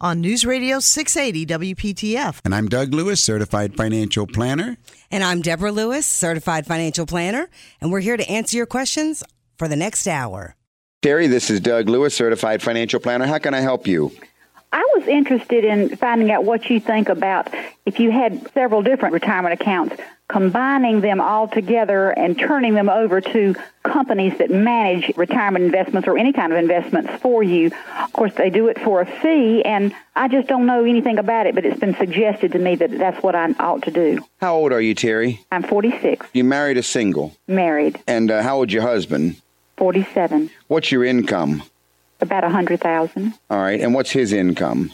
on News Radio 680 WPTF. And I'm Doug Lewis, certified financial planner. And I'm Deborah Lewis, certified financial planner, and we're here to answer your questions for the next hour. Terry, this is Doug Lewis, certified financial planner. How can I help you? I was interested in finding out what you think about if you had several different retirement accounts, combining them all together and turning them over to companies that manage retirement investments or any kind of investments for you. Of course, they do it for a fee, and I just don't know anything about it, but it's been suggested to me that that's what I ought to do. How old are you, Terry? I'm 46, You married a single. married, And uh, how old's your husband? 47, What's your income? About a 100,000. All right. And what's his income?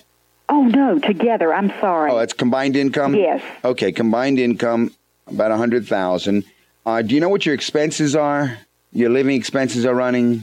Oh, no, together. I'm sorry. Oh, that's combined income? Yes. Okay, combined income, about a 100000 uh, Do you know what your expenses are? Your living expenses are running?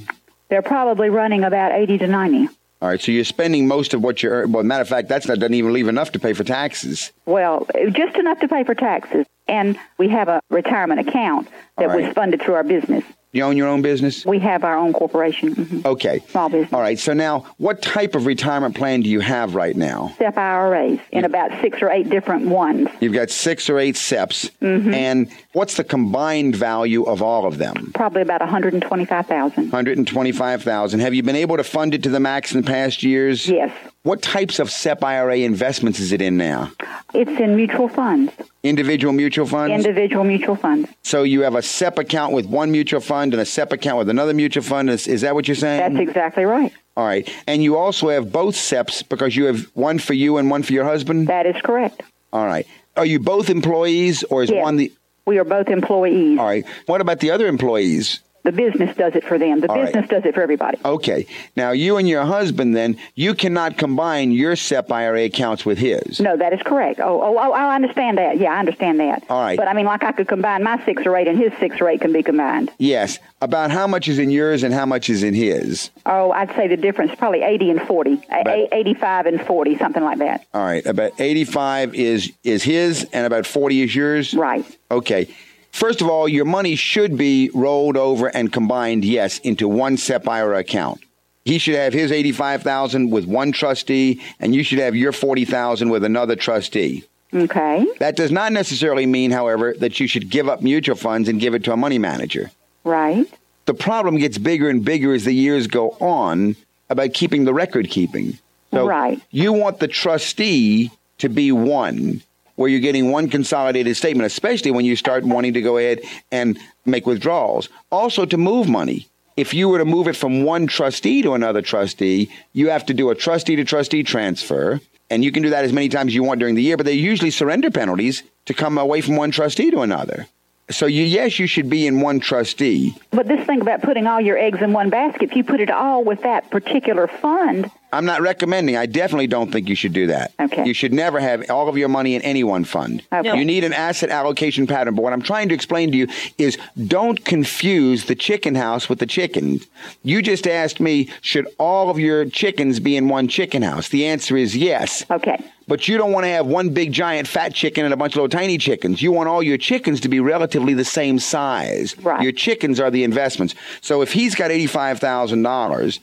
They're probably running about 80 to 90. All right, so you're spending most of what you're. Well, matter of fact, that's not doesn't even leave enough to pay for taxes. Well, just enough to pay for taxes. And we have a retirement account that right. was funded through our business. You own your own business? We have our own corporation. mhm. Okay. Small business. All right, so now what type of retirement plan do you have right now? SEP IRAs in about six or eight different ones. You've got six or eight SEPs, Mm-hmm. and what's the combined value of all of them? Probably about 125,000. 125,000. Have you been able to fund it to the max in past years? Yes. What types of SEP IRA investments is it in now? It's in mutual funds, Individual mutual funds? individual mutual funds. so you have a SEP account with one mutual fund and a SEP account with another mutual fund. Is, is that what you're saying? That's exactly right. All right. And you also have both SEPs because you have one for you and one for your husband? That is correct. All right. Are you both employees or is Yes. one the. We are both employees. All right. What about the other employees? The business does it for them. The All right. business does it for everybody. Okay. Now, you and your husband, then, you cannot combine your SEP IRA accounts with his. No, that is correct. Oh, oh, oh, I understand that. Yeah, I understand that. All right. But I mean, like I could combine my six or eight, and his six or eight can be combined. Yes. About how much is in yours and how much is in his? Oh, I'd say the difference probably 80 and 40, About- 85 and 40, something like that. All right. About 85 is is his and about 40 is yours? Right. Okay. First of all, your money should be rolled over and combined, yes, into one SEP IRA account. He should have his 85,000 with one trustee and you should have your 40,000 with another trustee. Okay. That does not necessarily mean, however, that you should give up mutual funds and give it to a money manager. Right. The problem gets bigger and bigger as the years go on about keeping the record keeping. So Right. you want the trustee to be one, where you're getting one consolidated statement, especially when you start wanting to go ahead and make withdrawals. Also, to move money. If you were to move it from one trustee to another trustee, you have to do a trustee to trustee transfer. And you can do that as many times as you want during the year, but they're usually surrender penalties to come away from one trustee to another. So, you, yes, you should be in one trustee. But this thing about putting all your eggs in one basket, if you put it all with that particular fund, I'm not recommending. I definitely don't think you should do that. Okay. You should never have all of your money in any one fund. Okay. You need an asset allocation pattern. But what I'm trying to explain to you is don't confuse the chicken house with the chicken. You just asked me, should all of your chickens be in one chicken house? The answer is yes. okay. But you don't want to have one big giant fat chicken and a bunch of little tiny chickens. You want all your chickens to be relatively the same size. Right. Your chickens are the investments. So if he's got eighty-five thousand dollars,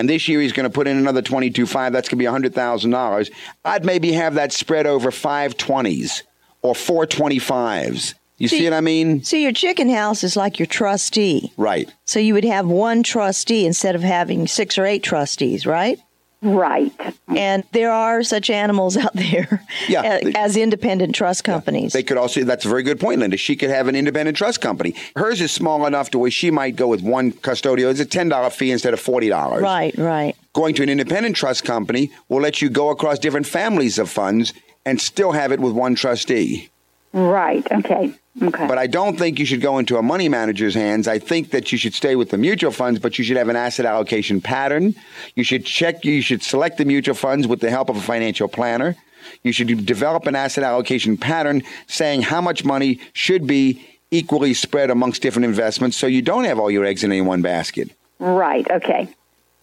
and this year he's going to put in another twenty-two five, that's going to be hundred thousand dollars. I'd maybe have that spread over five twenties or four twenty-fives. You see, what I mean? So your chicken house is like your trustee. Right. So you would have one trustee instead of having six or eight trustees, right? Right. And there are such animals out there Yeah. a- as independent trust companies. They could also, that's a very good point, Linda. She could have an independent trust company. Hers is small enough to where she might go with one custodial. It's a $10 fee instead of $40. right, right. Going to an independent trust company will let you go across different families of funds and still have it with one trustee. Right. Okay. Okay. But I don't think you should go into a money manager's hands. I think that you should stay with the mutual funds, but you should have an asset allocation pattern. You should check, you should select the mutual funds with the help of a financial planner. You should develop an asset allocation pattern saying how much money should be equally spread amongst different investments so you don't have all your eggs in any one basket. right. Okay.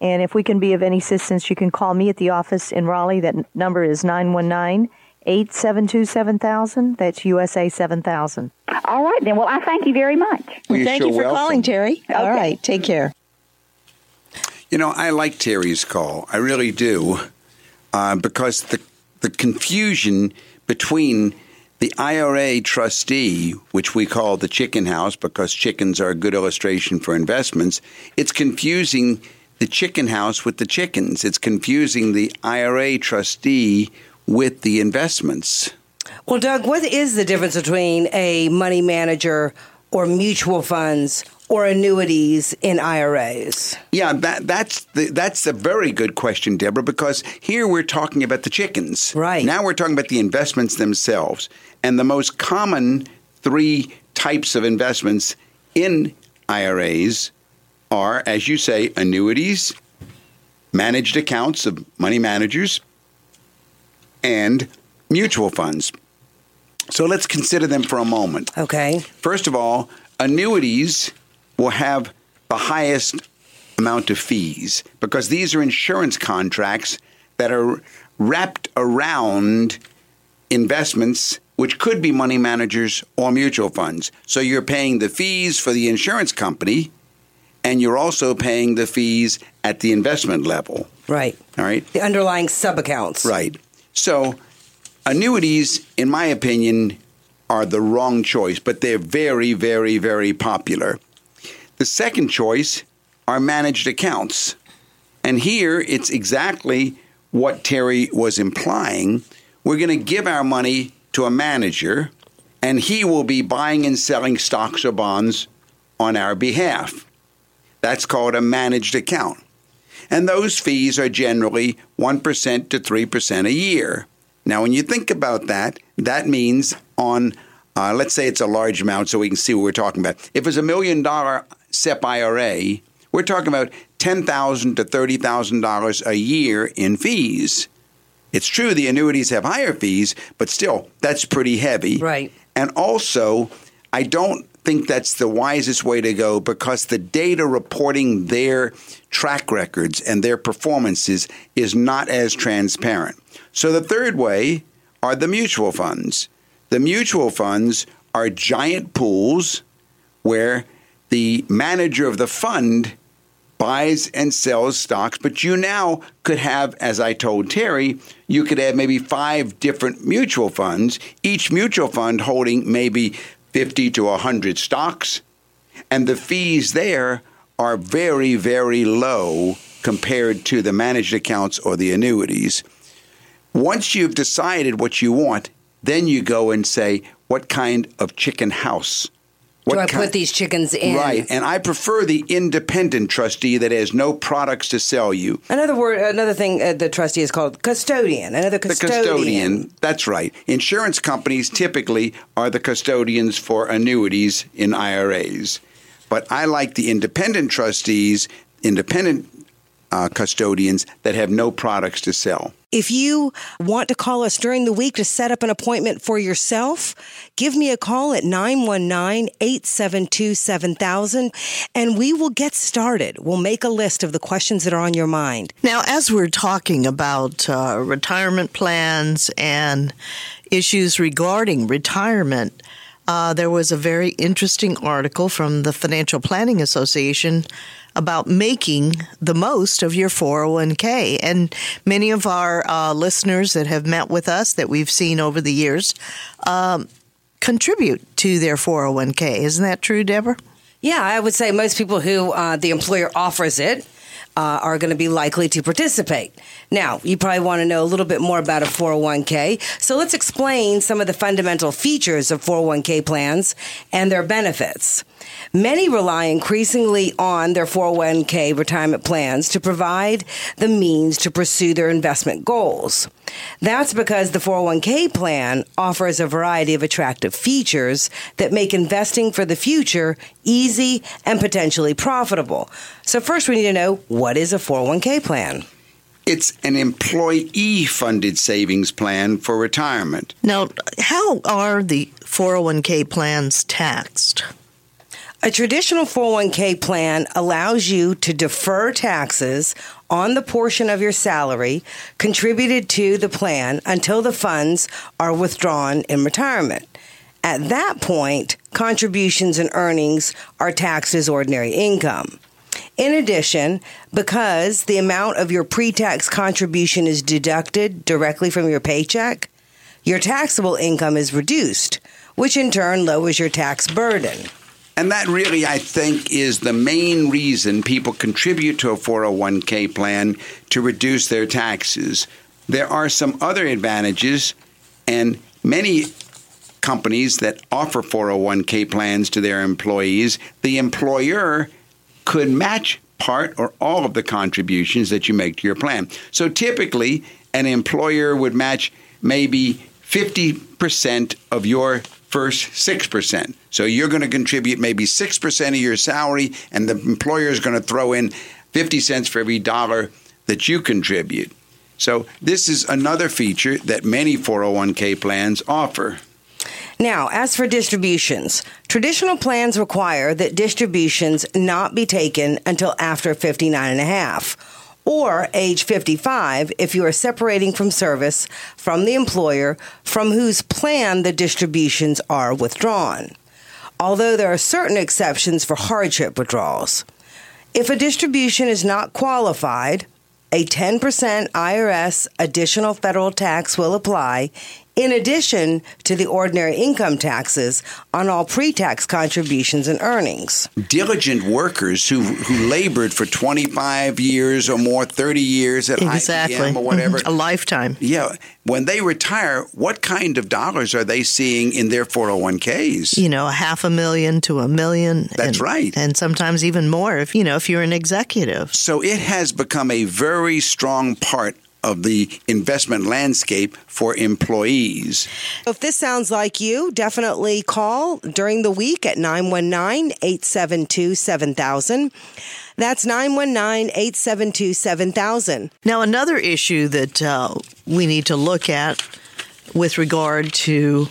And if we can be of any assistance, you can call me at the office in Raleigh. That number is 919 872 7000. That's USA 7000. All right then. Well, I thank you very much. Well, you're Thank sure you for welcome. calling, Terry. All Okay. right, take care. You know, I like Terry's call. I really do, uh, because the the confusion between the IRA trustee, which we call the chicken house, because chickens are a good illustration for investments, it's confusing the chicken house with the chickens. It's confusing the IRA trustee with the investments. Well, Doug, what is the difference between a money manager or mutual funds or annuities in IRAs? Yeah, that that's the, that's a very good question, Deborah. Because here we're talking about the chickens, Right. Now we're talking about the investments themselves, and the most common three types of investments in IRAs are, as you say, annuities, managed accounts of money managers, and mutual funds. So let's consider them for a moment. Okay. First of all, annuities will have the highest amount of fees because these are insurance contracts that are wrapped around investments which could be money managers or mutual funds. So you're paying the fees for the insurance company and you're also paying the fees at the investment level. Right. All right? The underlying sub accounts. Right. So, annuities, in my opinion, are the wrong choice, but they're very, very, very popular. The second choice are managed accounts. And here it's exactly what Terry was implying. We're going to give our money to a manager, and he will be buying and selling stocks or bonds on our behalf. That's called a managed account. And those fees are generally 1% to 3% a year. Now, when you think about that, that means on, uh, let's say it's a large amount so we can see what we're talking about. If it's a million dollar SEP IRA, we're talking about 10,000 to $30,000 a year in fees. It's true the annuities have higher fees, but still, that's pretty heavy. Right. And also, I don't think that's the wisest way to go because the data reporting their track records and their performances is not as transparent. So the third way are the mutual funds. The mutual funds are giant pools where the manager of the fund buys and sells stocks, but you now could have, as I told Terry, you could have maybe five different mutual funds, each mutual fund holding maybe 50 to 100 stocks, and the fees there are very, very low compared to the managed accounts or the annuities. Once you've decided what you want, then you go and say, what kind of chicken house? What Do I put these chickens in? Right, and I prefer the independent trustee that has no products to sell you. Another word, another thing uh, the trustee is called custodian. Another The custodian. custodian, that's right. Insurance companies typically are the custodians for annuities in IRAs. But I like the independent trustees, independent uh, custodians that have no products to sell. If you want to call us during the week to set up an appointment for yourself, give me a call at 919-872-7000 and we will get started. We'll make a list of the questions that are on your mind. Now, as we're talking about uh, retirement plans and issues regarding retirement, uh, there was a very interesting article from the Financial Planning Association about making the most of your 401k. And many of our uh, listeners that have met with us that we've seen over the years um, contribute to their 401k. Isn't that true, Deborah? Yeah, I would say most people who uh, the employer offers it uh, are going to be likely to participate. Now, you probably want to know a little bit more about a 401k. So let's explain some of the fundamental features of 401k plans and their benefits. Many rely increasingly on their 401k retirement plans to provide the means to pursue their investment goals. That's because the 401k plan offers a variety of attractive features that make investing for the future easy and potentially profitable. So, first, we need to know what is a 401k plan? It's an employee funded savings plan for retirement. Now, how are the 401k plans taxed? A traditional 401k plan allows you to defer taxes on the portion of your salary contributed to the plan until the funds are withdrawn in retirement. At that point, contributions and earnings are taxed as ordinary income. In addition, because the amount of your pre tax contribution is deducted directly from your paycheck, your taxable income is reduced, which in turn lowers your tax burden. And that really, I think, is the main reason people contribute to a 401k plan to reduce their taxes. There are some other advantages, and many companies that offer 401k plans to their employees, the employer could match part or all of the contributions that you make to your plan. So typically, an employer would match maybe 50% of your first 6%. So you're going to contribute maybe 6% of your salary, and the employer is going to throw in 50 cents for every dollar that you contribute. So this is another feature that many 401k plans offer. Now, as for distributions, traditional plans require that distributions not be taken until after 59 and a half or age 55 if you are separating from service from the employer from whose plan the distributions are withdrawn. Although there are certain exceptions for hardship withdrawals. If a distribution is not qualified, a 10% IRS additional federal tax will apply in addition to the ordinary income taxes on all pre tax contributions and earnings. Diligent workers who, who labored for 25 years or more, 30 years at exactly. IBM or whatever. A lifetime. Yeah. When they retire, what kind of dollars are they seeing in their 401ks? You know, a half a million to a million. That's and, right. And sometimes even more if, you know, if you're an executive. So it has become a very strong part of the investment landscape for employees. If this sounds like you, definitely call during the week at 919 872 7000. That's 919 872 7000. Now, another issue that uh, we need to look at with regard to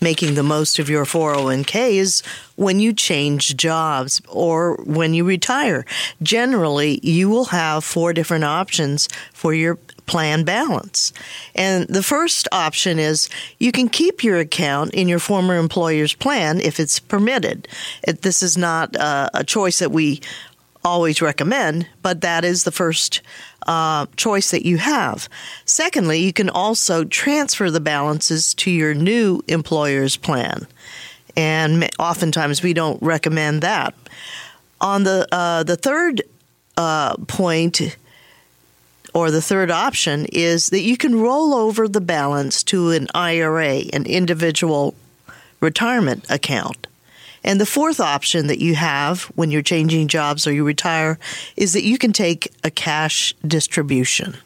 making the most of your 401k is when you change jobs or when you retire. Generally, you will have four different options for your plan balance. And the first option is you can keep your account in your former employer's plan if it's permitted. It, this is not uh, a choice that we always recommend, but that is the first uh, choice that you have. Secondly, you can also transfer the balances to your new employer's plan. And oftentimes we don't recommend that. On the uh, the third uh, point, or the third option is that you can roll over the balance to an IRA, an individual retirement account. And the fourth option that you have when you're changing jobs or you retire is that you can take a cash distribution.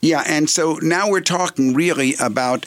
Yeah, and so now we're talking really about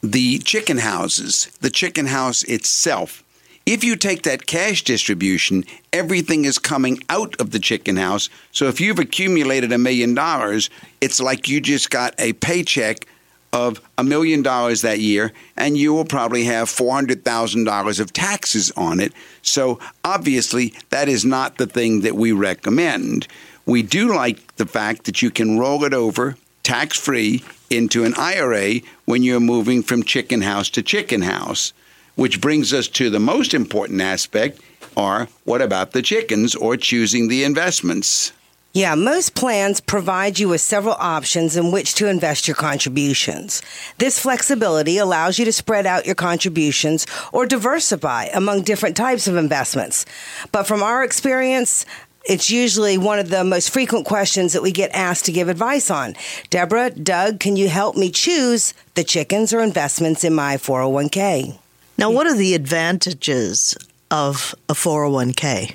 the chicken houses, the chicken house itself. If you take that cash distribution, everything is coming out of the chicken house. So if you've accumulated a million dollars, it's like you just got a paycheck of a million dollars that year, and you will probably have $400,000 of taxes on it. So obviously, that is not the thing that we recommend. We do like the fact that you can roll it over tax free into an IRA when you're moving from chicken house to chicken house. Which brings us to the most important aspect are what about the chickens or choosing the investments? Yeah, most plans provide you with several options in which to invest your contributions. This flexibility allows you to spread out your contributions or diversify among different types of investments. But from our experience, it's usually one of the most frequent questions that we get asked to give advice on. Deborah, Doug, can you help me choose the chickens or investments in my 401k? Now, what are the advantages of a 401k?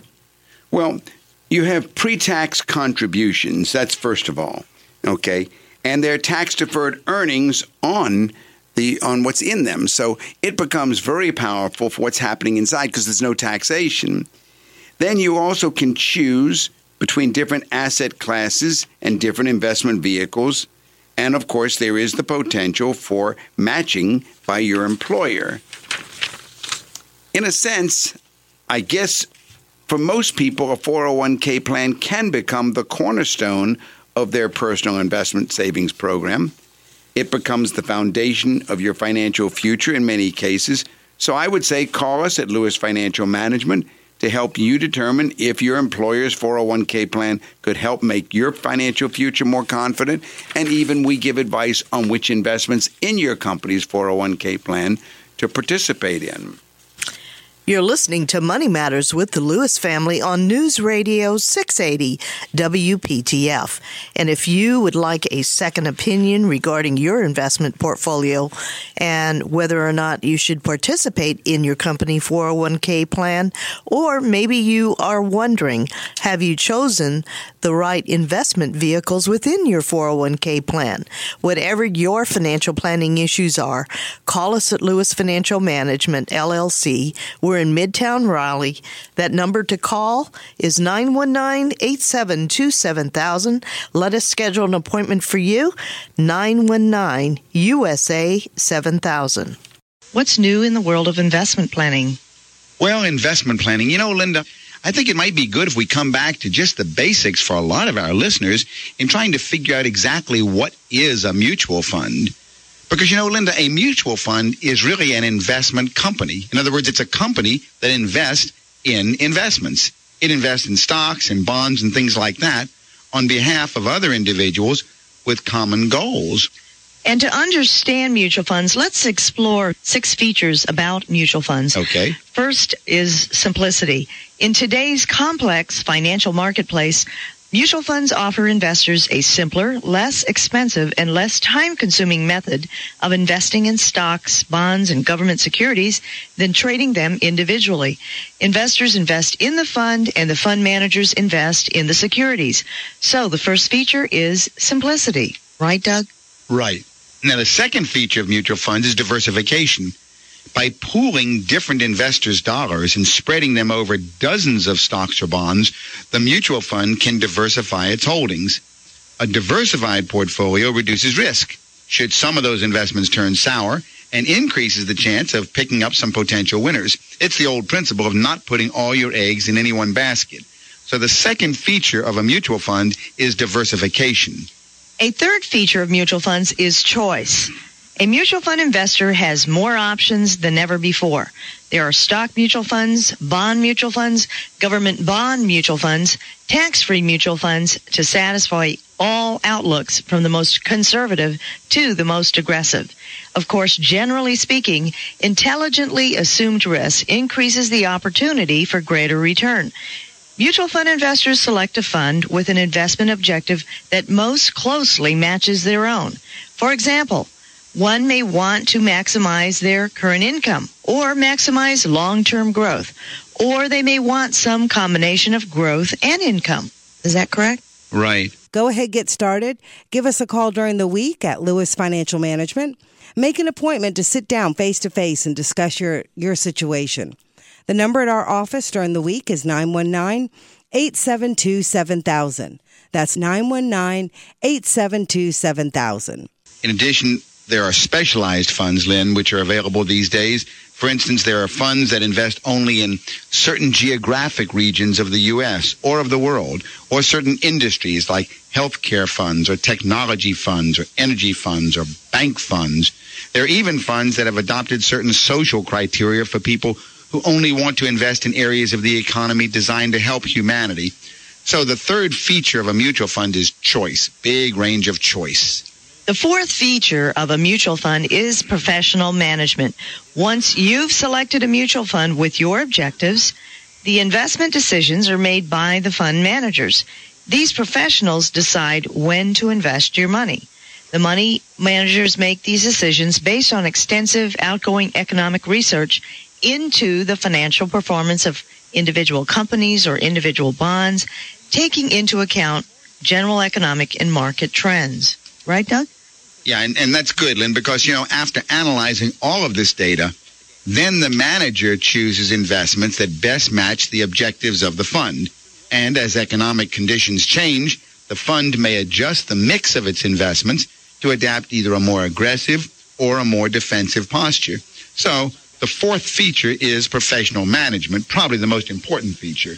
Well, you have pre tax contributions. That's first of all. Okay. And they're tax deferred earnings on the on what's in them. So it becomes very powerful for what's happening inside because there's no taxation. Then you also can choose between different asset classes and different investment vehicles. And of course, there is the potential for matching by your employer. In a sense, I guess for most people, a 401k plan can become the cornerstone of their personal investment savings program. It becomes the foundation of your financial future in many cases. So I would say call us at Lewis Financial Management to help you determine if your employer's 401k plan could help make your financial future more confident. And even we give advice on which investments in your company's 401k plan to participate in. You're listening to Money Matters with the Lewis family on News Radio 680 WPTF. And if you would like a second opinion regarding your investment portfolio and whether or not you should participate in your company 401k plan, or maybe you are wondering, have you chosen the right investment vehicles within your 401k plan? Whatever your financial planning issues are, call us at Lewis Financial Management LLC. We're in Midtown Raleigh. That number to call is 919 872 7000. Let us schedule an appointment for you. 919 USA 7000. What's new in the world of investment planning? Well, investment planning, you know, Linda, I think it might be good if we come back to just the basics for a lot of our listeners in trying to figure out exactly what is a mutual fund. Because, you know, Linda, a mutual fund is really an investment company. In other words, it's a company that invests in investments. It invests in stocks and bonds and things like that on behalf of other individuals with common goals. And to understand mutual funds, let's explore six features about mutual funds. Okay. First is simplicity. In today's complex financial marketplace, Mutual funds offer investors a simpler, less expensive, and less time consuming method of investing in stocks, bonds, and government securities than trading them individually. Investors invest in the fund and the fund managers invest in the securities. So the first feature is simplicity. Right, Doug? Right. Now, the second feature of mutual funds is diversification. By pooling different investors' dollars and spreading them over dozens of stocks or bonds, the mutual fund can diversify its holdings. A diversified portfolio reduces risk should some of those investments turn sour and increases the chance of picking up some potential winners. It's the old principle of not putting all your eggs in any one basket. So the second feature of a mutual fund is diversification. A third feature of mutual funds is choice. A mutual fund investor has more options than ever before. There are stock mutual funds, bond mutual funds, government bond mutual funds, tax-free mutual funds to satisfy all outlooks from the most conservative to the most aggressive. Of course, generally speaking, intelligently assumed risk increases the opportunity for greater return. Mutual fund investors select a fund with an investment objective that most closely matches their own. For example, one may want to maximize their current income or maximize long-term growth, or they may want some combination of growth and income. Is that correct? Right. Go ahead, get started. Give us a call during the week at Lewis Financial Management. Make an appointment to sit down face to face and discuss your, your situation. The number at our office during the week is 919 872 7000. That's 919 872 7000. In addition, there are specialized funds, Lynn, which are available these days. For instance, there are funds that invest only in certain geographic regions of the U.S. or of the world, or certain industries like healthcare funds or technology funds or energy funds or bank funds. There are even funds that have adopted certain social criteria for people who only want to invest in areas of the economy designed to help humanity. So the third feature of a mutual fund is choice, big range of choice. The fourth feature of a mutual fund is professional management. Once you've selected a mutual fund with your objectives, The investment decisions are made by the fund managers. These professionals decide when to invest your money. The money managers make these decisions based on extensive outgoing economic research into the financial performance of individual companies or individual bonds, taking into account general economic and market trends. Right, Doug? Yeah, and, and that's good, Lynn, because, you know, after analyzing all of this data, then the manager chooses investments that best match the objectives of the fund. And as economic conditions change, the fund may adjust the mix of its investments to adapt either a more aggressive or a more defensive posture. So the fourth feature is professional management, probably the most important feature.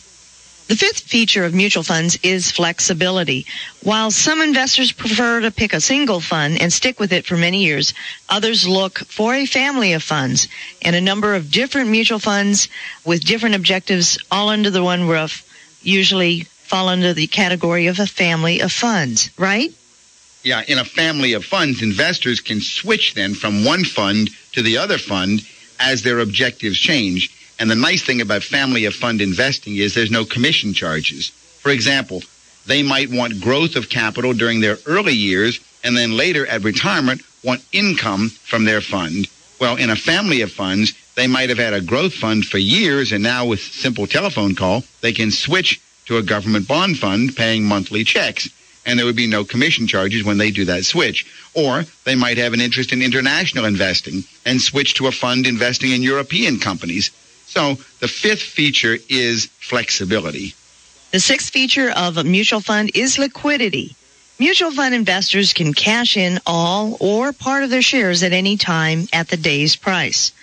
The fifth feature of mutual funds is flexibility. While some investors prefer to pick a single fund and stick with it for many years, others look for a family of funds and a number of different mutual funds with different objectives all under the one roof usually fall under the category of a family of funds, right? Yeah, in a family of funds, investors can switch then from one fund to the other fund as their objectives change. And the nice thing about family of fund investing is there's no commission charges. For example, they might want growth of capital during their early years and then later at retirement want income from their fund. Well, in a family of funds, they might have had a growth fund for years and now with simple telephone call, they can switch to a government bond fund paying monthly checks and there would be no commission charges when they do that switch. Or they might have an interest in international investing and switch to a fund investing in European companies. So the fifth feature is flexibility. The sixth feature of a mutual fund is liquidity. Mutual fund investors can cash in all or part of their shares at any time at the day's price.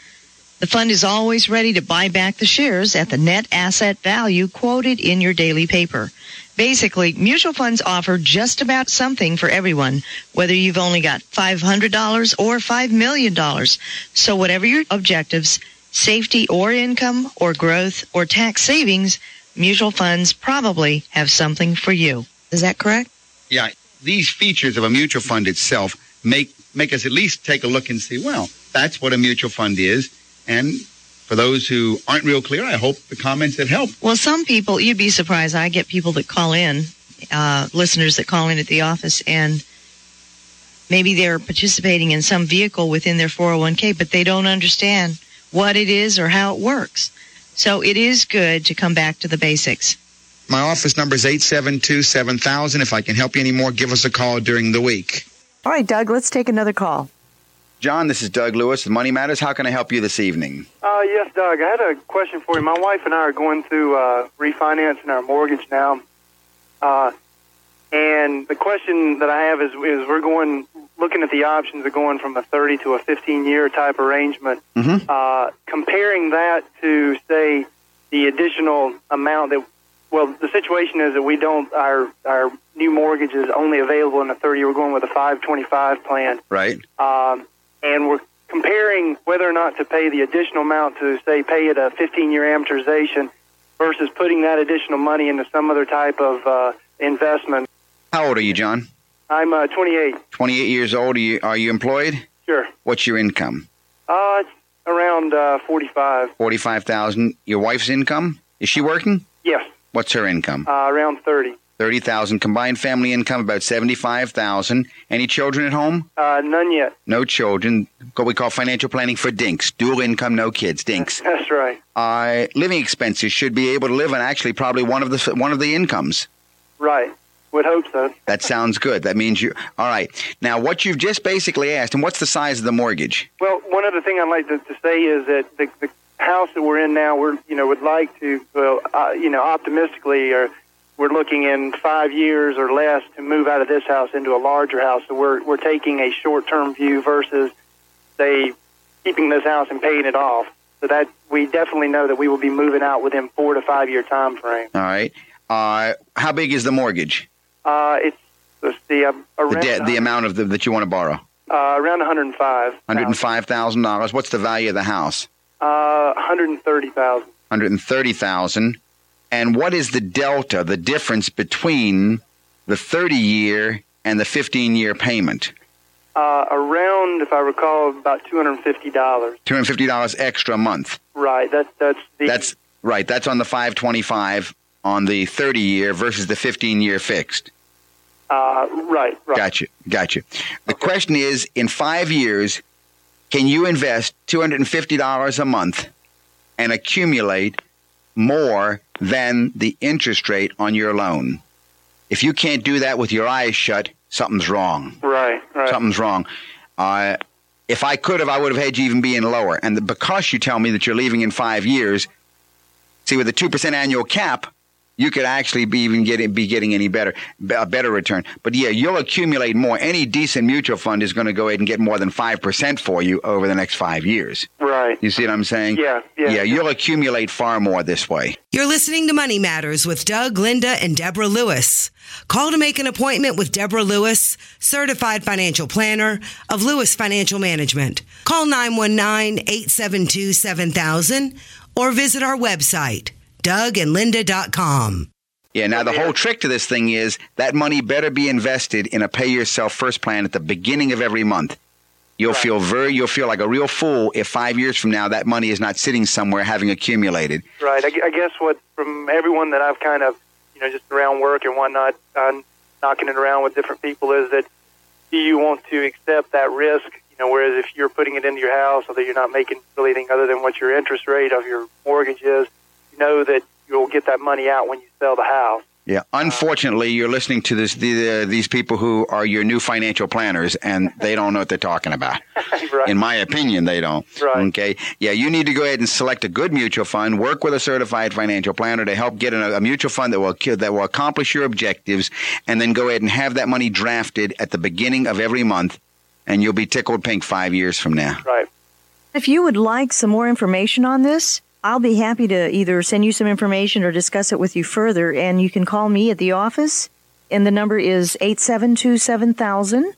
The fund is always ready to buy back the shares at the net asset value quoted in your daily paper. Basically, mutual funds offer just about something for everyone, whether you've only got $500 or $5 million. So whatever your objectives, safety or income or growth or tax savings, mutual funds probably have something for you. Is that correct? Yeah, these features of a mutual fund itself make make us at least take a look and see, well, that's what a mutual fund is. And for those who aren't real clear, I hope the comments have helped. Well, some people, you'd be surprised. I get people that call in, uh, listeners that call in at the office, and maybe they're participating in some vehicle within their 401k, but they don't understand what it is or how it works. So it is good to come back to the basics. My office number is 872 7000. If I can help you anymore, give us a call during the week. All right, Doug, let's take another call. John, this is Doug Lewis with Money Matters. How can I help you this evening? Uh, yes, Doug. I had a question for you. My wife and I are going through uh, refinancing our mortgage now. Uh, and the question that I have is, is we're going looking at the options of going from a 30 to a 15 year type arrangement. Mm-hmm. Uh, comparing that to say the additional amount that well, the situation is that we don't our our new mortgage is only available in a 30. We're going with a 525 plan, Right. um, and we're comparing whether or not to pay the additional amount to say pay it a 15 year amortization versus putting that additional money into some other type of uh, investment. How old are you, John? I'm uh, 28. 28 years old. Are you, are you employed? Sure. What's your income? Uh, around uh, 45. 45000 Your wife's income? Is she working? Yes. What's her income? Uh, around 30. 30000 Combined family income about 75000 Any children at home? Uh, none yet. No children. What we call financial planning for dinks. Dual income, no kids. Dinks. That's right. Uh, living expenses should be able to live on actually probably one of the one of the incomes. Right. Would hope so. That sounds good. That means you. All right. Now, what you've just basically asked, and what's the size of the mortgage? Well, one other thing I'd like to, to say is that the, the house that we're in now, we're you know would like to, well, uh, you know, optimistically, or we're looking in five years or less to move out of this house into a larger house. So we're we're taking a short term view versus say keeping this house and paying it off. So that we definitely know that we will be moving out within four to five year time frame. All right. Uh, how big is the mortgage? Uh, it's uh, The around debt, the amount of the, that you want to borrow. uh, around 105. Hundred and five thousand dollars. What's the value of the house? Uh, 130,000. Hundred and thirty thousand. And what is the delta, the difference between the thirty year and the fifteen year payment? Uh, around, if I recall, about $250. Two hundred fifty dollars extra a month. Right. That's that's the That's Right, that's on the 525 on the 30 year versus the 15 year fixed. Uh, right, right. Gotcha, gotcha. The question is in five years, can you invest $250 a month and accumulate more than the interest rate on your loan? If you can't do that with your eyes shut, something's wrong. Right, right. Something's wrong. Uh, if I could have, I would have had you even being lower. And the, because you tell me that you're leaving in five years, see, with a 2% annual cap, you could actually be even getting be getting any better a better return. But yeah, you'll accumulate more. Any decent mutual fund is going to go ahead and get more than five percent for you over the next five years. Right. You see what I'm saying? Yeah, yeah. Yeah, you'll accumulate far more this way. You're listening to Money Matters with Doug, Linda, and Deborah Lewis. Call to make an appointment with Deborah Lewis, certified financial planner of Lewis Financial Management. Call 919-872-7000 or visit our website, dougandlinda.com. Yeah, now the whole trick to this thing is that money better be invested in a pay yourself first plan at the beginning of every month. You'll feel very you'll feel like a real fool if 5 years from now that money is not sitting somewhere having accumulated. Right. I, I guess what from everyone that I've kind of, you know, just around work and whatnot, I'm knocking it around with different people is that do you want to accept that risk? You know, whereas if you're putting it into your house, so that you're not making really anything other than what your interest rate of your mortgage is, you know that you'll get that money out when you sell the house. Yeah, unfortunately, you're listening to this the, uh, these people who are your new financial planners, and they don't know what they're talking about. right. In my opinion, they don't. Right. Okay. Yeah, you need to go ahead and select a good mutual fund. Work with a certified financial planner to help get a, a mutual fund that will that will accomplish your objectives, and then go ahead and have that money drafted at the beginning of every month, and you'll be tickled pink five years from now. Right. If you would like some more information on this, I'll be happy to either send you some information or discuss it with you further. And you can call me at the office, and the number is 872 7000.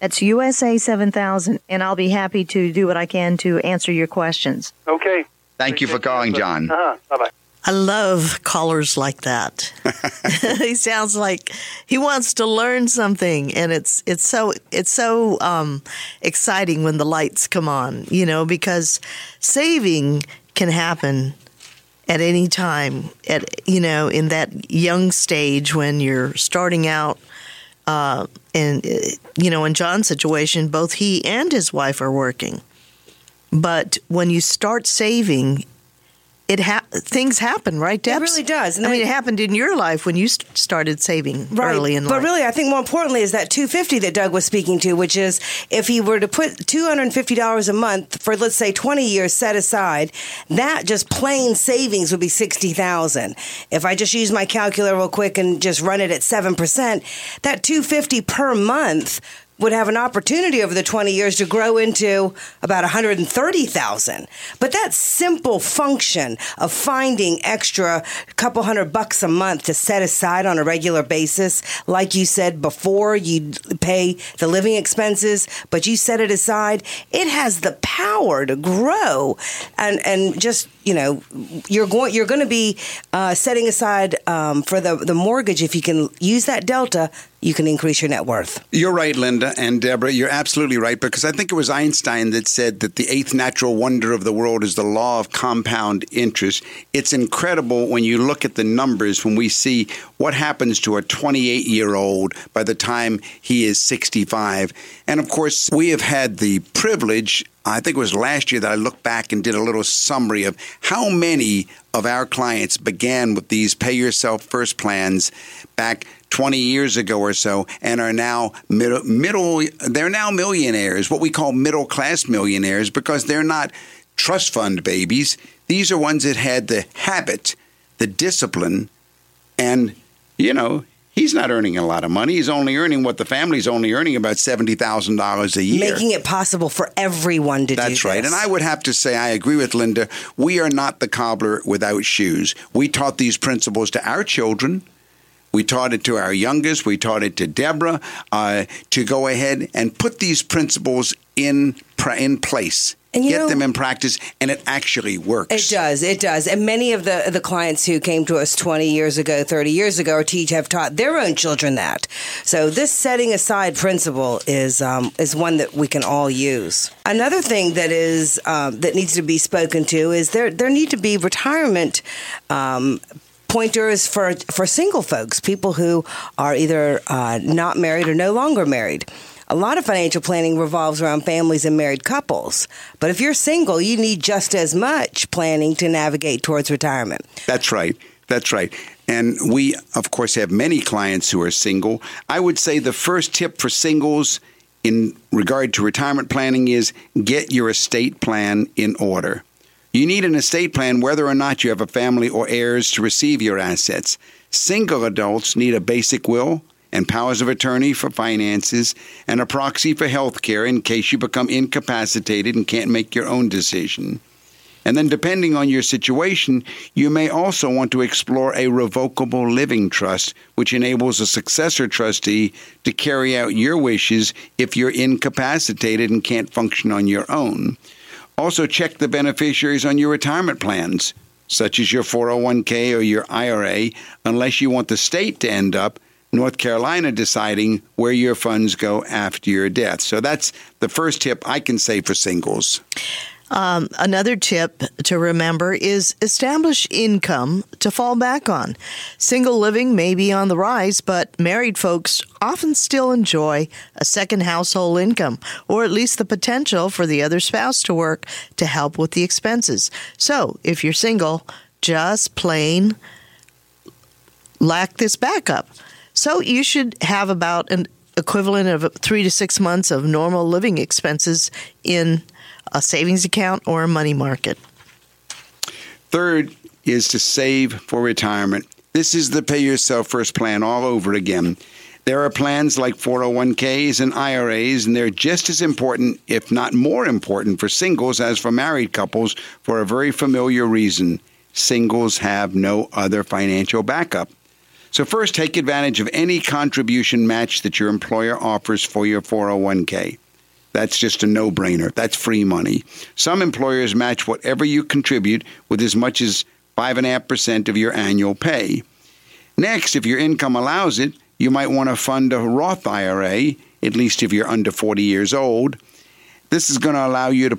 That's USA 7000. And I'll be happy to do what I can to answer your questions. Okay. Thank you for calling, John. Uh-huh. Bye-bye. I love callers like that. he sounds like he wants to learn something, and it's it's so it's so um, exciting when the lights come on, you know, because saving can happen at any time. At you know, in that young stage when you're starting out, uh, and you know, in John's situation, both he and his wife are working. But when you start saving, it ha- things happen, right, Debs? It really does, and I mean, it happened in your life when you st- started saving early in life. but really, I think more importantly is that 250 that Doug was speaking to, which is if he were to put 250 dollars a month for let's say 20 years set aside, that just plain savings would be 60,000. If I just use my calculator real quick and just run it at seven percent, that 250 per month would have an opportunity over the 20 years to grow into about 130,000. But that simple function of finding extra couple hundred bucks a month to set aside on a regular basis, like you said before, you pay the living expenses, but you set it aside, it has the power to grow and and just you know you're going you're going to be uh, setting aside um, for the the mortgage if you can use that delta you can increase your net worth You're right, Linda and Deborah. You're absolutely right because I think it was Einstein that said that the eighth natural wonder of the world is the law of compound interest. It's incredible when you look at the numbers when we see what happens to a 28 year old by the time he is 65. And of course, we have had the privilege. I think it was last year that I looked back and did a little summary of how many of our clients began with these pay yourself first plans back 20 years ago or so and are now middle, middle they're now millionaires what we call middle class millionaires because they're not trust fund babies. These are ones that had the habit the discipline and you know he's not earning a lot of money he's only earning what the family's only earning about $70,000 a year making it possible for everyone to do that's right. And I would have to say, I agree with Linda. We are not the cobbler without shoes. We taught these principles to our children. We taught it to our youngest. We taught it to Deborah uh, to go ahead and put these principles in in place And you get know- them in practice, and it actually works. It does. It does. And many of the the clients who came to us 20 years ago, 30 years ago, or teach have taught their own children that. So this setting aside principle is um, is one that we can all use. Another thing that is um, that needs to be spoken to is there there need to be retirement. Um, Pointers for for single folks, people who are either uh, not married or no longer married. A lot of financial planning revolves around families and married couples. But if you're single, you need just as much planning to navigate towards retirement. That's right. That's right. And we, of course, have many clients who are single. I would say the first tip for singles in regard to retirement planning is get your estate plan in order. You need an estate plan whether or not you have a family or heirs to receive your assets. Single adults need a basic will and powers of attorney for finances and a proxy for health care in case you become incapacitated and can't make your own decision. And then, depending on your situation, you may also want to explore a revocable living trust, which enables a successor trustee to carry out your wishes if you're incapacitated and can't function on your own. Also, check the beneficiaries on your retirement plans, such as your 401k or your IRA, unless you want the state to end up North Carolina deciding where your funds go after your death. So that's the first tip I can say for singles. Um, another tip to remember is establish income to fall back on. Single living may be on the rise, but married folks often still enjoy a second household income, or at least the potential for the other spouse to work to help with the expenses. So if you're single, just plain lack this backup. So you should have about an equivalent of three to six months of normal living expenses in a savings account or a money market. Third is to save for retirement. This is the pay yourself first plan all over again. There are plans like 401ks and IRAs, and they're just as important, if not more important, for singles as for married couples for a very familiar reason. Singles have no other financial backup. So, first, take advantage of any contribution match that your employer offers for your 401k. That's just a no brainer. That's free money. Some employers match whatever you contribute with as much as 5.5% of your annual pay. Next, if your income allows it, you might want to fund a Roth IRA, at least if you're under 40 years old. This is going to allow you to,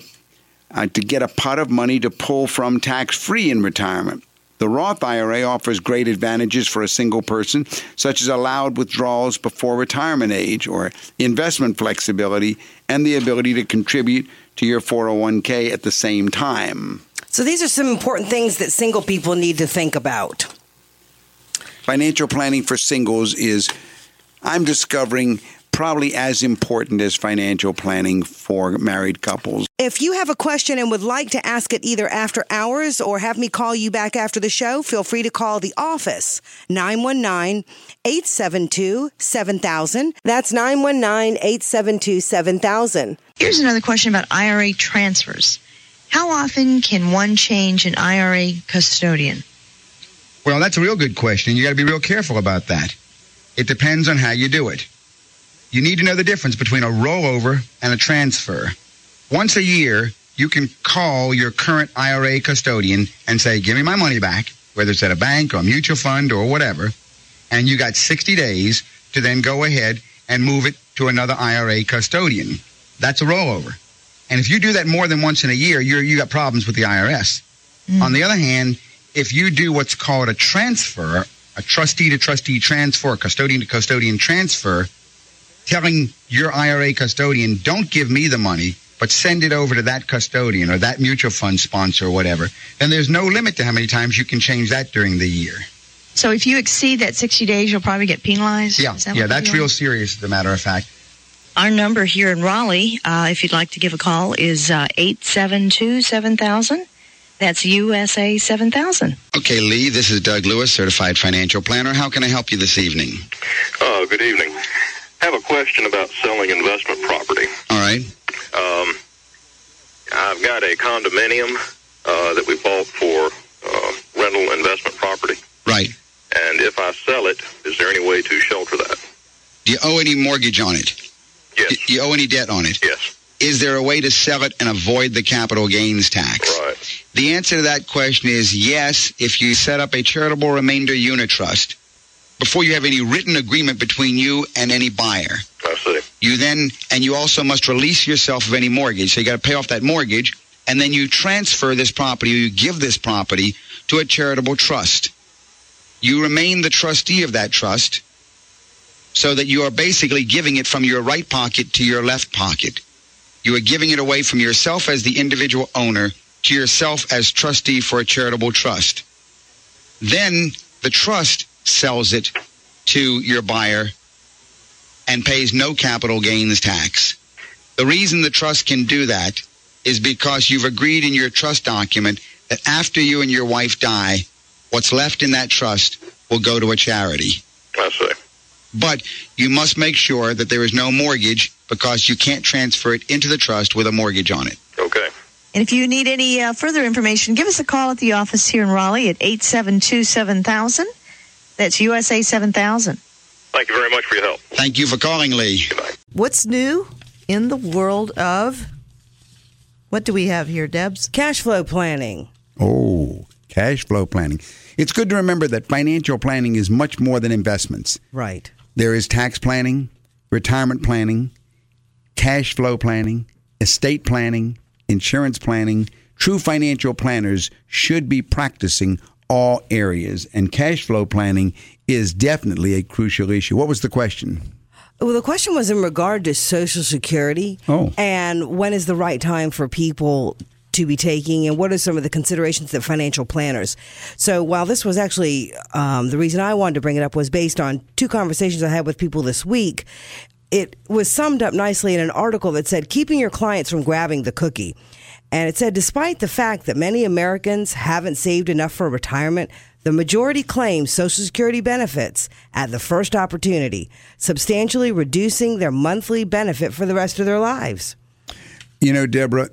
uh, to get a pot of money to pull from tax free in retirement. The Roth IRA offers great advantages for a single person, such as allowed withdrawals before retirement age or investment flexibility and the ability to contribute to your 401k at the same time. So these are some important things that single people need to think about. Financial planning for singles is, I'm discovering, probably as important as financial planning for married couples. If you have a question and would like to ask it either after hours or have me call you back after the show, feel free to call the office 919 872 7000. That's 919 872 7000. Here's another question about IRA transfers. How often can one change an IRA custodian? Well, that's a real good question. You got to be real careful about that. It depends on how you do it. You need to know the difference between a rollover and a transfer. Once a year, you can call your current IRA custodian and say, give me my money back, whether it's at a bank or a mutual fund or whatever. And you got 60 days to then go ahead and move it to another IRA custodian. That's a rollover. And if you do that more than once in a year, you're, you got problems with the IRS. Mm. On the other hand, if you do what's called a transfer, a trustee to trustee transfer, a custodian to custodian transfer, telling your IRA custodian, don't give me the money, but send it over to that custodian or that mutual fund sponsor or whatever, then there's no limit to how many times you can change that during the year. So if you exceed that 60 days, you'll probably get penalized? Yeah, that yeah, that's real serious, as a matter of fact. Our number here in Raleigh, uh, if you'd like to give a call, is uh, 7000. That's USA 7000. Okay, Lee, this is Doug Lewis, certified financial planner. How can I help you this evening? Oh, good evening. I have a question about selling investment property. All right. Um, I've got a condominium uh, that we bought for uh, rental investment property, Right. and if I sell it, is there any way to shelter that? Do you owe any mortgage on it? Yes. Do you owe any debt on it? Yes. is there a way to sell it and avoid the capital gains tax? Right. The answer to that question is yes, if you set up a charitable remainder unitrust before you have any written agreement between you and any buyer. I see. You then, and you also must release yourself of any mortgage. So you got to pay off that mortgage, and then you transfer this property, or you give this property to a charitable trust. You remain the trustee of that trust, so that you are basically giving it from your right pocket to your left pocket. You are giving it away from yourself as the individual owner to yourself as trustee for a charitable trust. Then the trust sells it to your buyer and pays no capital gains tax. The reason the trust can do that is because you've agreed in your trust document that after you and your wife die, what's left in that trust will go to a charity. I see. But you must make sure that there is no mortgage because you can't transfer it into the trust with a mortgage on it. Okay. And if you need any uh, further information, give us a call at the office here in Raleigh at 872 7000. That's USA 7000. Thank you very much for your help. Thank you for calling, Lee. Good night. What's new in the world of what do we have here, Debs? Cash flow planning. Oh, cash flow planning. It's good to remember that financial planning is much more than investments. Right. There is tax planning, retirement planning, cash flow planning, estate planning, insurance planning. True financial planners should be practicing all areas, and cash flow planning is definitely a crucial issue. What was the question? Well, the question was in regard to Social Security. Oh. And when is the right time for people to be taking, and what are some of the considerations that financial planners? So, while this was actually um, the reason I wanted to bring it up was based on two conversations I had with people this week. It was summed up nicely in an article that said, keeping your clients from grabbing the cookie. And it said, despite the fact that many Americans haven't saved enough for retirement, the majority claim Social Security benefits at the first opportunity, substantially reducing their monthly benefit for the rest of their lives. You know, Deborah,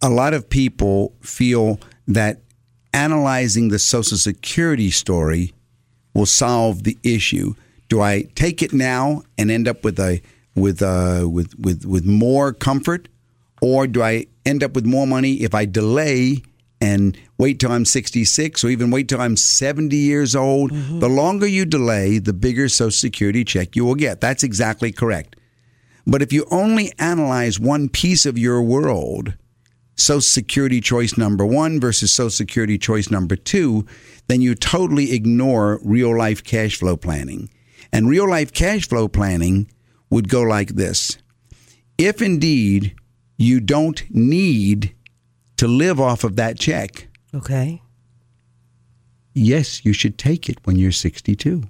a lot of people feel that analyzing the Social Security story will solve the issue. Do I take it now and end up with a with uh, with with with more comfort, or do I end up with more money if I delay and wait till I'm 66 or even wait till I'm 70 years old? Mm-hmm. The longer you delay, the bigger Social Security check you will get. That's exactly correct. But if you only analyze one piece of your world, Social Security choice number one versus Social Security choice number two, then you totally ignore real life cash flow planning. And real life cash flow planning would go like this If indeed you don't need to live off of that check, Okay. yes, you should take it when you're 62.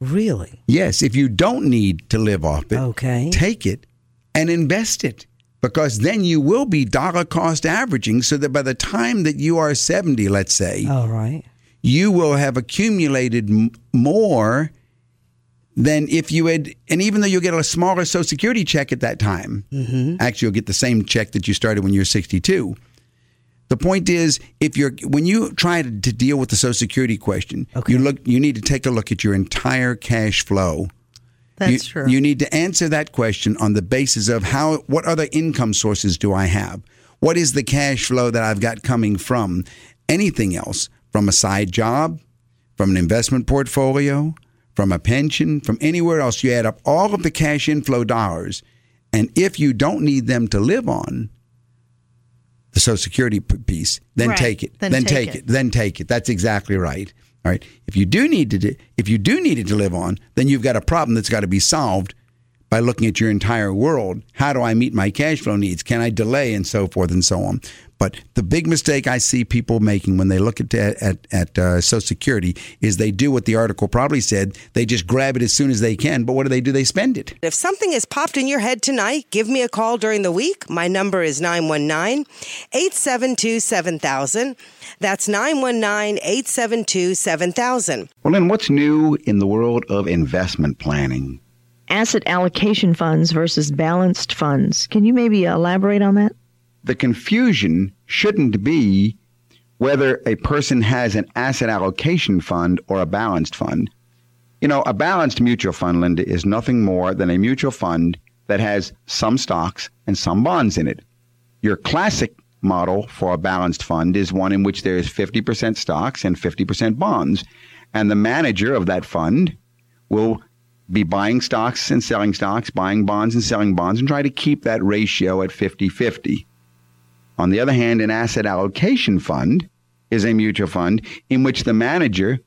Really? Yes, if you don't need to live off it, Okay. take it and invest it because then you will be dollar cost averaging so that by the time that you are 70, let's say, All right. you will have accumulated m- more than if you had, and even though you'll get a smaller Social Security check at that time, mm-hmm. actually, you'll get the same check that you started when you're 62. The point is, if you're when you try to, to deal with the Social Security question, you look, you need to take a look at your entire cash flow. That's you, true. You need to answer that question on the basis of how what other income sources do I have? What is the cash flow that I've got coming from anything else? From a side job, from an investment portfolio, from a pension, from anywhere else. You add up all of the cash inflow dollars, and if you don't need them to live on, the Social Security piece, then Right. take it. Then Then, take take, it. it. Then take it. That's exactly right. All right. If you do need to, if you do need it to live on, then you've got a problem that's got to be solved by looking at your entire world. How do I meet my cash flow needs? Can I delay and so forth and so on? But the big mistake I see people making when they look at at at uh, Social Security is they do what the article probably said. They just grab it as soon as they can. But what do they do? They spend it. If something has popped in your head tonight, give me a call during the week. My number is 919 872 7000. That's 919 872 7000. Well, then, what's new in the world of investment planning? Asset allocation funds versus balanced funds. Can you maybe elaborate on that? The confusion shouldn't be whether a person has an asset allocation fund or a balanced fund. You know, a balanced mutual fund, Linda, is nothing more than a mutual fund that has some stocks and some bonds in it. Your classic model for a balanced fund is one in which there is 50% stocks and 50% bonds. And the manager of that fund will be buying stocks and selling stocks, buying bonds and selling bonds, and try to keep that ratio at 50 50. On the other hand, an asset allocation fund is a mutual fund in which the manager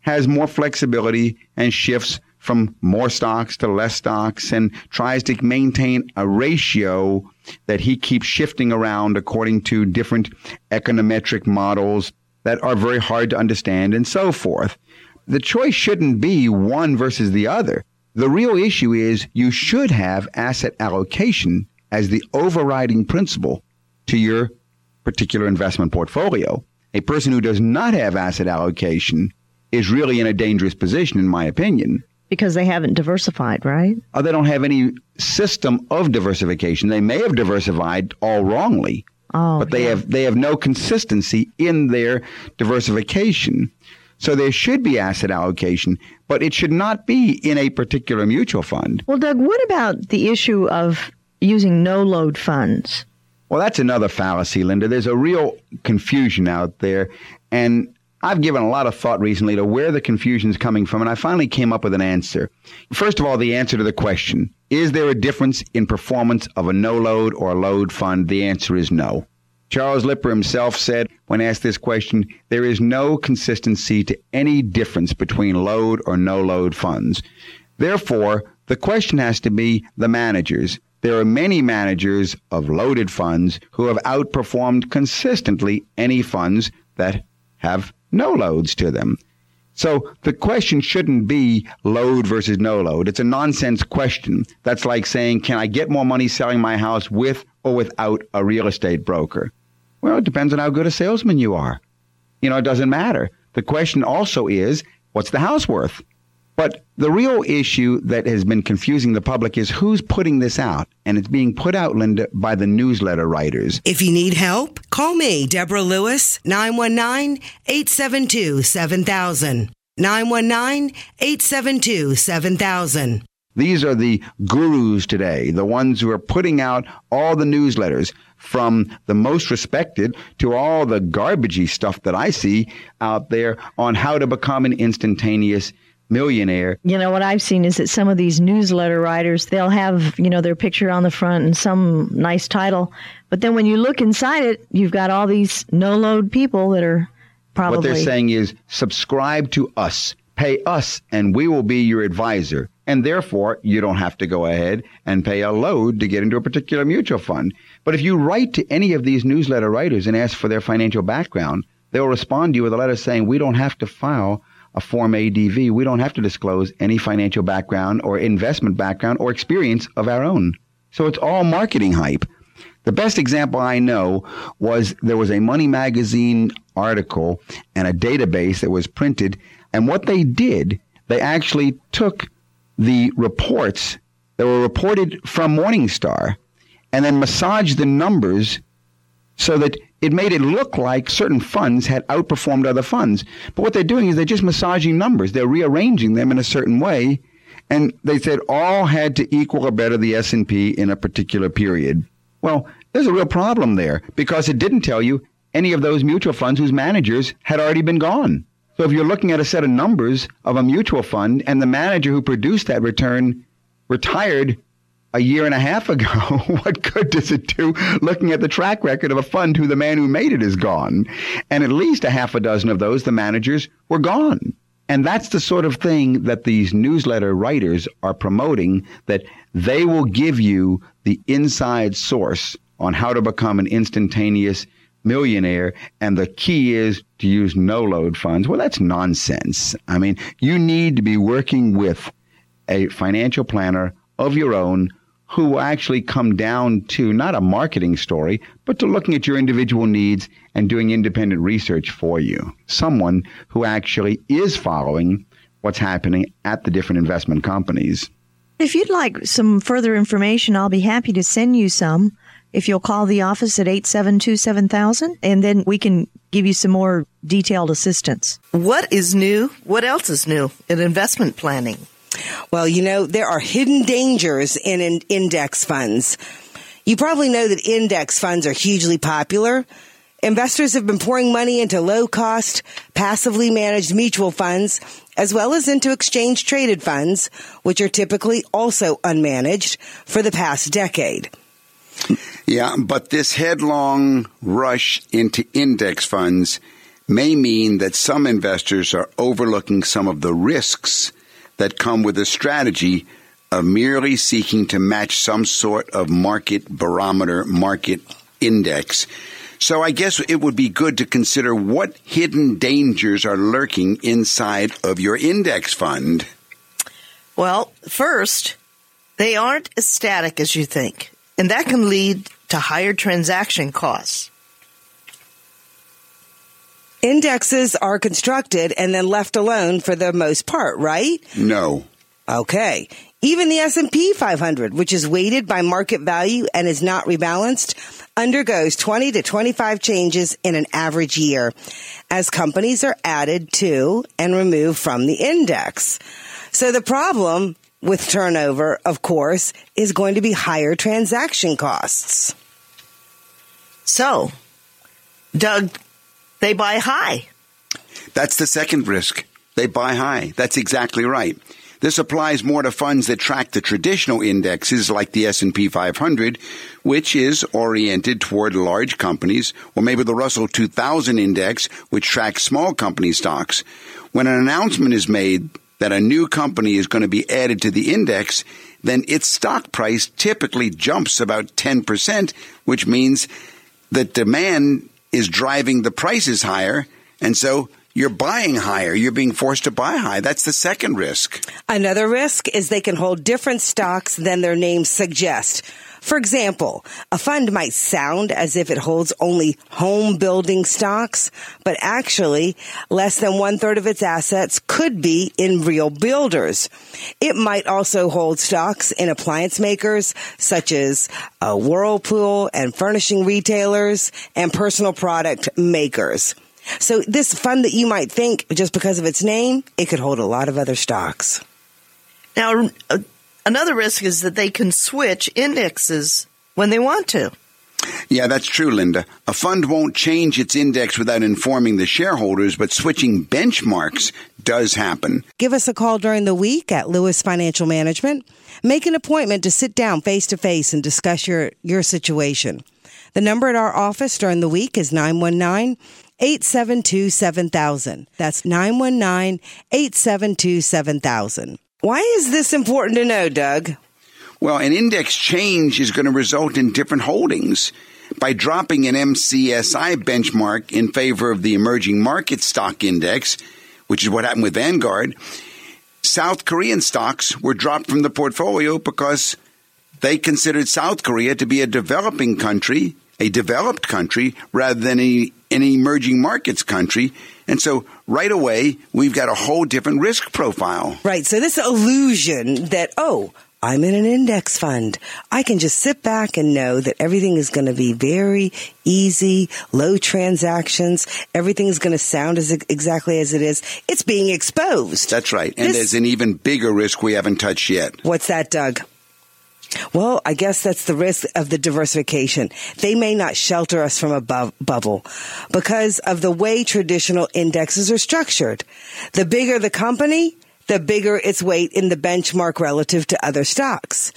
has more flexibility and shifts from more stocks to less stocks and tries to maintain a ratio that he keeps shifting around according to different econometric models that are very hard to understand and so forth. The choice shouldn't be one versus the other. The real issue is you should have asset allocation as the overriding principle to your particular investment portfolio. A person who does not have asset allocation is really in a dangerous position, in my opinion. Because they haven't diversified, right? Uh, they don't have any system of diversification. They may have diversified all wrongly, Oh, but they yeah. have they have no consistency in their diversification. So there should be asset allocation, but it should not be in a particular mutual fund. Well, Doug, what about the issue of using no load funds? Well, that's another fallacy, Linda. There's a real confusion out there, and I've given a lot of thought recently to where the confusion is coming from, and I finally came up with an answer. First of all, the answer to the question is there a difference in performance of a no load or a load fund? The answer is no. Charles Lipper himself said, when asked this question, there is no consistency to any difference between load or no load funds. Therefore, the question has to be the managers. There are many managers of loaded funds who have outperformed consistently any funds that have no loads to them. So the question shouldn't be load versus no load. It's a nonsense question. That's like saying, can I get more money selling my house with or without a real estate broker? Well, it depends on how good a salesman you are. You know, it doesn't matter. The question also is, what's the house worth? But the real issue that has been confusing the public is who's putting this out. And it's being put out, Linda, by the newsletter writers. If you need help, call me, Deborah Lewis, 919 872 7000. 919 872 7000. These are the gurus today, the ones who are putting out all the newsletters from the most respected to all the garbagey stuff that I see out there on how to become an instantaneous millionaire. You know, what I've seen is that some of these newsletter writers, they'll have, you know, their picture on the front and some nice title. But then when you look inside it, you've got all these no load people that are probably. What they're saying is subscribe to us, pay us, and we will be your advisor. And therefore, you don't have to go ahead and pay a load to get into a particular mutual fund. But if you write to any of these newsletter writers and ask for their financial background, they'll respond to you with a letter saying, we don't have to file a Form ADV. We don't have to disclose any financial background or investment background or experience of our own. So it's all marketing hype. The best example I know was there was a Money Magazine article and a database that was printed. And what they did, they actually took the reports that were reported from Morningstar and then massaged the numbers so that it made it look like certain funds had outperformed other funds. But what they're doing is they're just massaging numbers. They're rearranging them in a certain way. And they said all had to equal or better the S&P in a particular period. Well, there's a real problem there because it didn't tell you any of those mutual funds whose managers had already been gone. So if you're looking at a set of numbers of a mutual fund and the manager who produced that return retired a year and a half ago, what good does it do looking at the track record of a fund who the man who made it is gone? And at least a half a dozen of those, the managers were gone. And that's the sort of thing that these newsletter writers are promoting that they will give you the inside source on how to become an instantaneous millionaire. And the key is to use no load funds. Well, that's nonsense. I mean, you need to be working with a financial planner of your own who will actually come down to not a marketing story, but to looking at your individual needs and doing independent research for you. Someone who actually is following what's happening at the different investment companies. If you'd like some further information, I'll be happy to send you some. If you'll call the office at 872 7000, and then we can give you some more detailed assistance. What is new? What else is new in investment planning? Well, you know, there are hidden dangers in, in index funds. You probably know that index funds are hugely popular. Investors have been pouring money into low cost, passively managed mutual funds, as well as into exchange traded funds, which are typically also unmanaged for the past decade. Yeah, but this headlong rush into index funds may mean that some investors are overlooking some of the risks that come with a strategy of merely seeking to match some sort of market barometer, market index. So I guess it would be good to consider what hidden dangers are lurking inside of your index fund. Well, first, they aren't as static as you think, and that can lead to higher transaction costs. Indexes are constructed and then left alone for the most part, right? No. Okay. Even the S&P 500, which is weighted by market value and is not rebalanced, undergoes 20 to 25 changes in an average year as companies are added to and removed from the index. So the problem with turnover, of course, is going to be higher transaction costs. So, Doug, they buy high. That's the second risk. They buy high. That's exactly right. This applies more to funds that track the traditional indexes like the S&P 500, which is oriented toward large companies, or maybe the Russell 2000 index, which tracks small company stocks. When an announcement is made that a new company is going to be added to the index, then its stock price typically jumps about 10%, which means that demand is driving the prices higher. And so you're buying higher. You're being forced to buy high. That's the second risk. Another risk is they can hold different stocks than their names suggest. For example, a fund might sound as if it holds only home building stocks, but actually less than one third of its assets could be in real builders. It might also hold stocks in appliance makers such as uh, Whirlpool and furnishing retailers and personal product makers. So this fund that you might think just because of its name, it could hold a lot of other stocks. Now, uh, another risk is that they can switch indexes when they want to. Yeah, that's true, Linda. A fund won't change its index without informing the shareholders, but switching benchmarks does happen. Give us a call during the week at Lewis Financial Management. Make an appointment to sit down face to face and discuss your, your situation. The number at our office during the week is 919 872 7000. That's 919 872 7000. Why is this important to know, Doug? Well, an index change is going to result in different holdings. By dropping an MSCI benchmark in favor of the emerging market stock index, which is what happened with Vanguard, South Korean stocks were dropped from the portfolio because they considered South Korea to be a developing country, a developed country, rather than a, an emerging markets country. And so right away, we've got a whole different risk profile. Right. So this illusion that, oh, I'm in an index fund. I can just sit back and know that everything is going to be very easy, low transactions. Everything is going to sound as exactly as it is. It's being exposed. That's right. And This- there's an even bigger risk we haven't touched yet. What's that, Doug? Well, I guess that's the risk of the diversification. They may not shelter us from a bu- bubble because of the way traditional indexes are structured. The bigger the company, the bigger its weight in the benchmark relative to other stocks.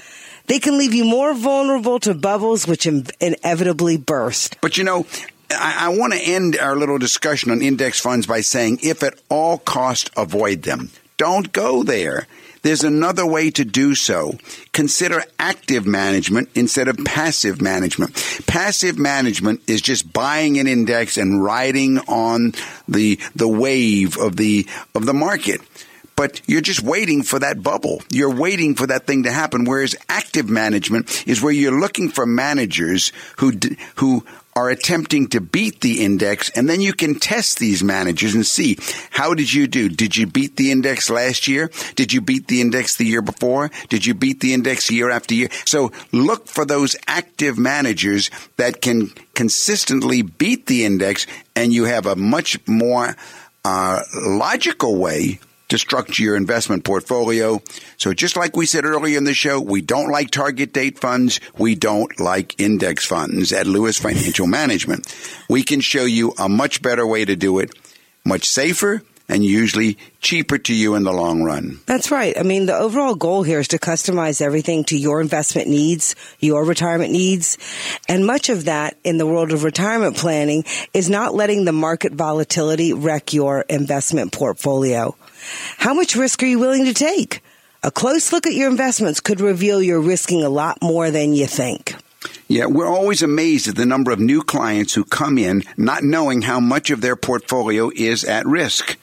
They can leave you more vulnerable to bubbles which in- inevitably burst. But you know, I, I want to end our little discussion on index funds by saying if at all cost avoid them. Don't go there. There's another way to do so. Consider active management instead of passive management. Passive management is just buying an index and riding on the the wave of the of the market. But you're just waiting for that bubble. You're waiting for that thing to happen. Whereas active management is where you're looking for managers who who are attempting to beat the index, and then you can test these managers and see how did you do? Did you beat the index last year? Did you beat the index the year before? Did you beat the index year after year? So look for those active managers that can consistently beat the index, and you have a much more uh, logical way to structure your investment portfolio. So just like we said earlier in the show, we don't like target date funds. We don't like index funds at Lewis Financial Management. We can show you a much better way to do it, much safer and usually cheaper to you in the long run. That's right. I mean, the overall goal here is to customize everything to your investment needs, your retirement needs. And much of that in the world of retirement planning is not letting the market volatility wreck your investment portfolio. How much risk are you willing to take? A close look at your investments could reveal you're risking a lot more than you think. Yeah, we're always amazed at the number of new clients who come in not knowing how much of their portfolio is at risk.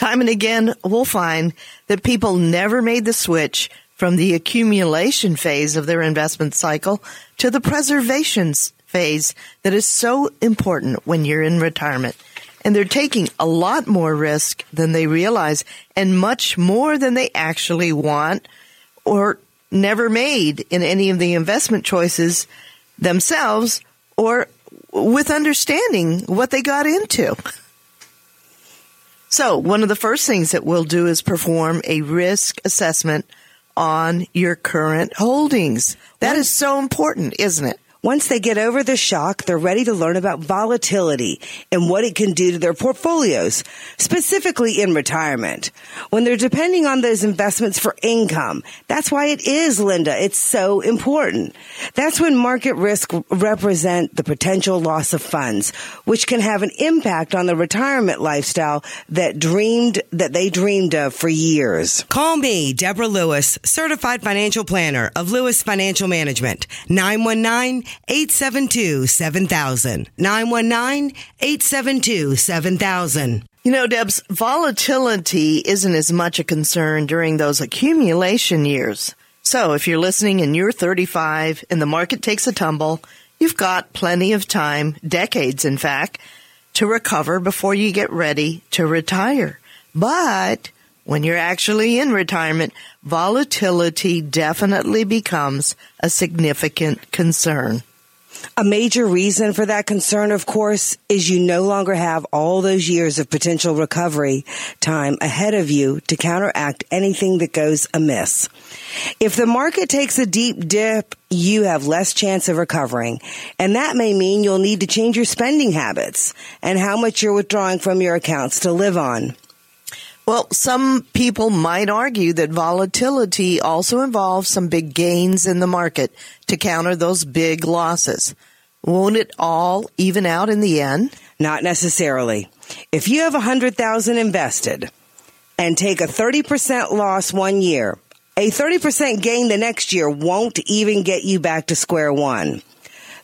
Time and again, we'll find that people never made the switch from the accumulation phase of their investment cycle to the preservation phase that is so important when you're in retirement. And they're taking a lot more risk than they realize and much more than they actually want or never made in any of the investment choices themselves or with understanding what they got into. So one of the first things that we'll do is perform a risk assessment on your current holdings. That is so important, isn't it? Once they get over the shock, they're ready to learn about volatility and what it can do to their portfolios, specifically in retirement. When they're depending on those investments for income, that's why it is, Linda. It's so important. That's when market risk represent the potential loss of funds, which can have an impact on the retirement lifestyle that dreamed, that they dreamed of for years. Call me, Deborah Lewis, certified financial planner of Lewis Financial Management, 919 872 7000. 919 872 7000. You know, Debs, volatility isn't as much a concern during those accumulation years. So if you're listening and you're 35 and the market takes a tumble, you've got plenty of time, decades in fact, to recover before you get ready to retire. But when you're actually in retirement, volatility definitely becomes a significant concern. A major reason for that concern, of course, is you no longer have all those years of potential recovery time ahead of you to counteract anything that goes amiss. If the market takes a deep dip, you have less chance of recovering. And that may mean you'll need to change your spending habits and how much you're withdrawing from your accounts to live on. Well, some people might argue that volatility also involves some big gains in the market to counter those big losses. Won't it all even out in the end? Not necessarily. If you have a hundred thousand invested and take a 30% loss one year, a 30% gain the next year won't even get you back to square one.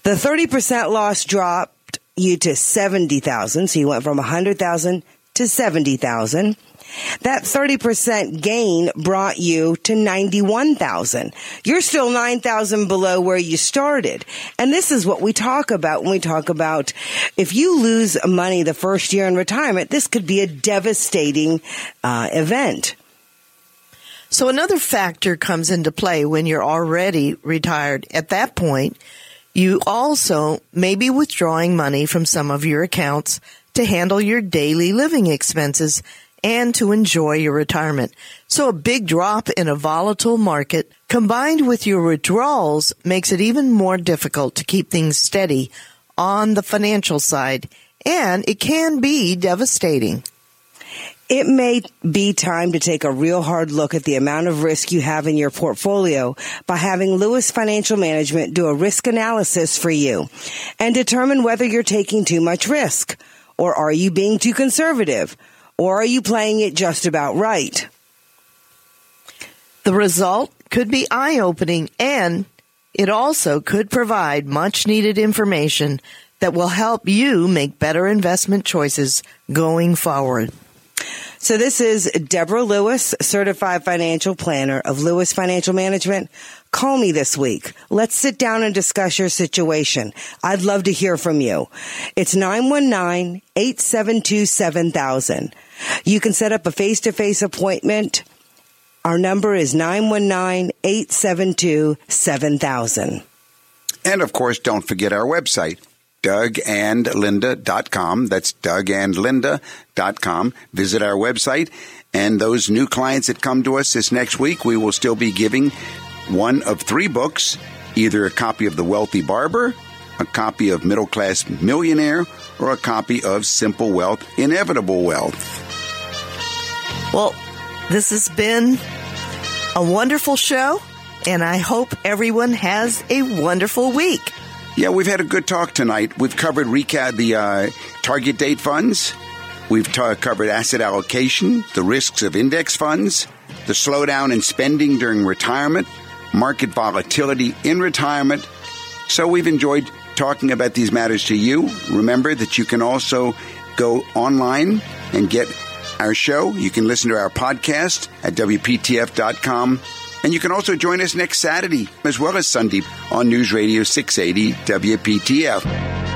The 30% loss dropped you to 70,000. So you went from a 100,000 to 70,000. That 30% gain brought you to 91,000. You're still 9,000 below where you started. And this is what we talk about when we talk about if you lose money the first year in retirement, this could be a devastating uh, event. So another factor comes into play when you're already retired. At that point, you also may be withdrawing money from some of your accounts to handle your daily living expenses and to enjoy your retirement. So a big drop in a volatile market combined with your withdrawals makes it even more difficult to keep things steady on the financial side and it can be devastating. It may be time to take a real hard look at the amount of risk you have in your portfolio by having Lewis Financial Management do a risk analysis for you and determine whether you're taking too much risk or are you being too conservative or are you playing it just about right? The result could be eye opening and it also could provide much needed information that will help you make better investment choices going forward. So this is Deborah Lewis, certified financial planner of Lewis Financial Management. Call me this week. Let's sit down and discuss your situation. I'd love to hear from you. It's 919-872-7000. You can set up a face-to-face appointment. Our number is 919-872-7000. And of course, don't forget our website, dougandlinda.com. That's dougandlinda.com. Visit our website And those new clients that come to us this next week, we will still be giving one of three books either a copy of The Wealthy Barber, a copy of Middle Class Millionaire, or a copy of Simple Wealth, Inevitable Wealth. Well, this has been a wonderful show, and I hope everyone has a wonderful week. Yeah, we've had a good talk tonight. We've covered recap the uh, target date funds. We've ta- covered asset allocation, the risks of index funds, the slowdown in spending during retirement, market volatility in retirement. So we've enjoyed talking about these matters to you. Remember that you can also go online and get our show. You can listen to our podcast at WPTF.com. And you can also join us next Saturday as well as Sunday on News Radio 680 WPTF.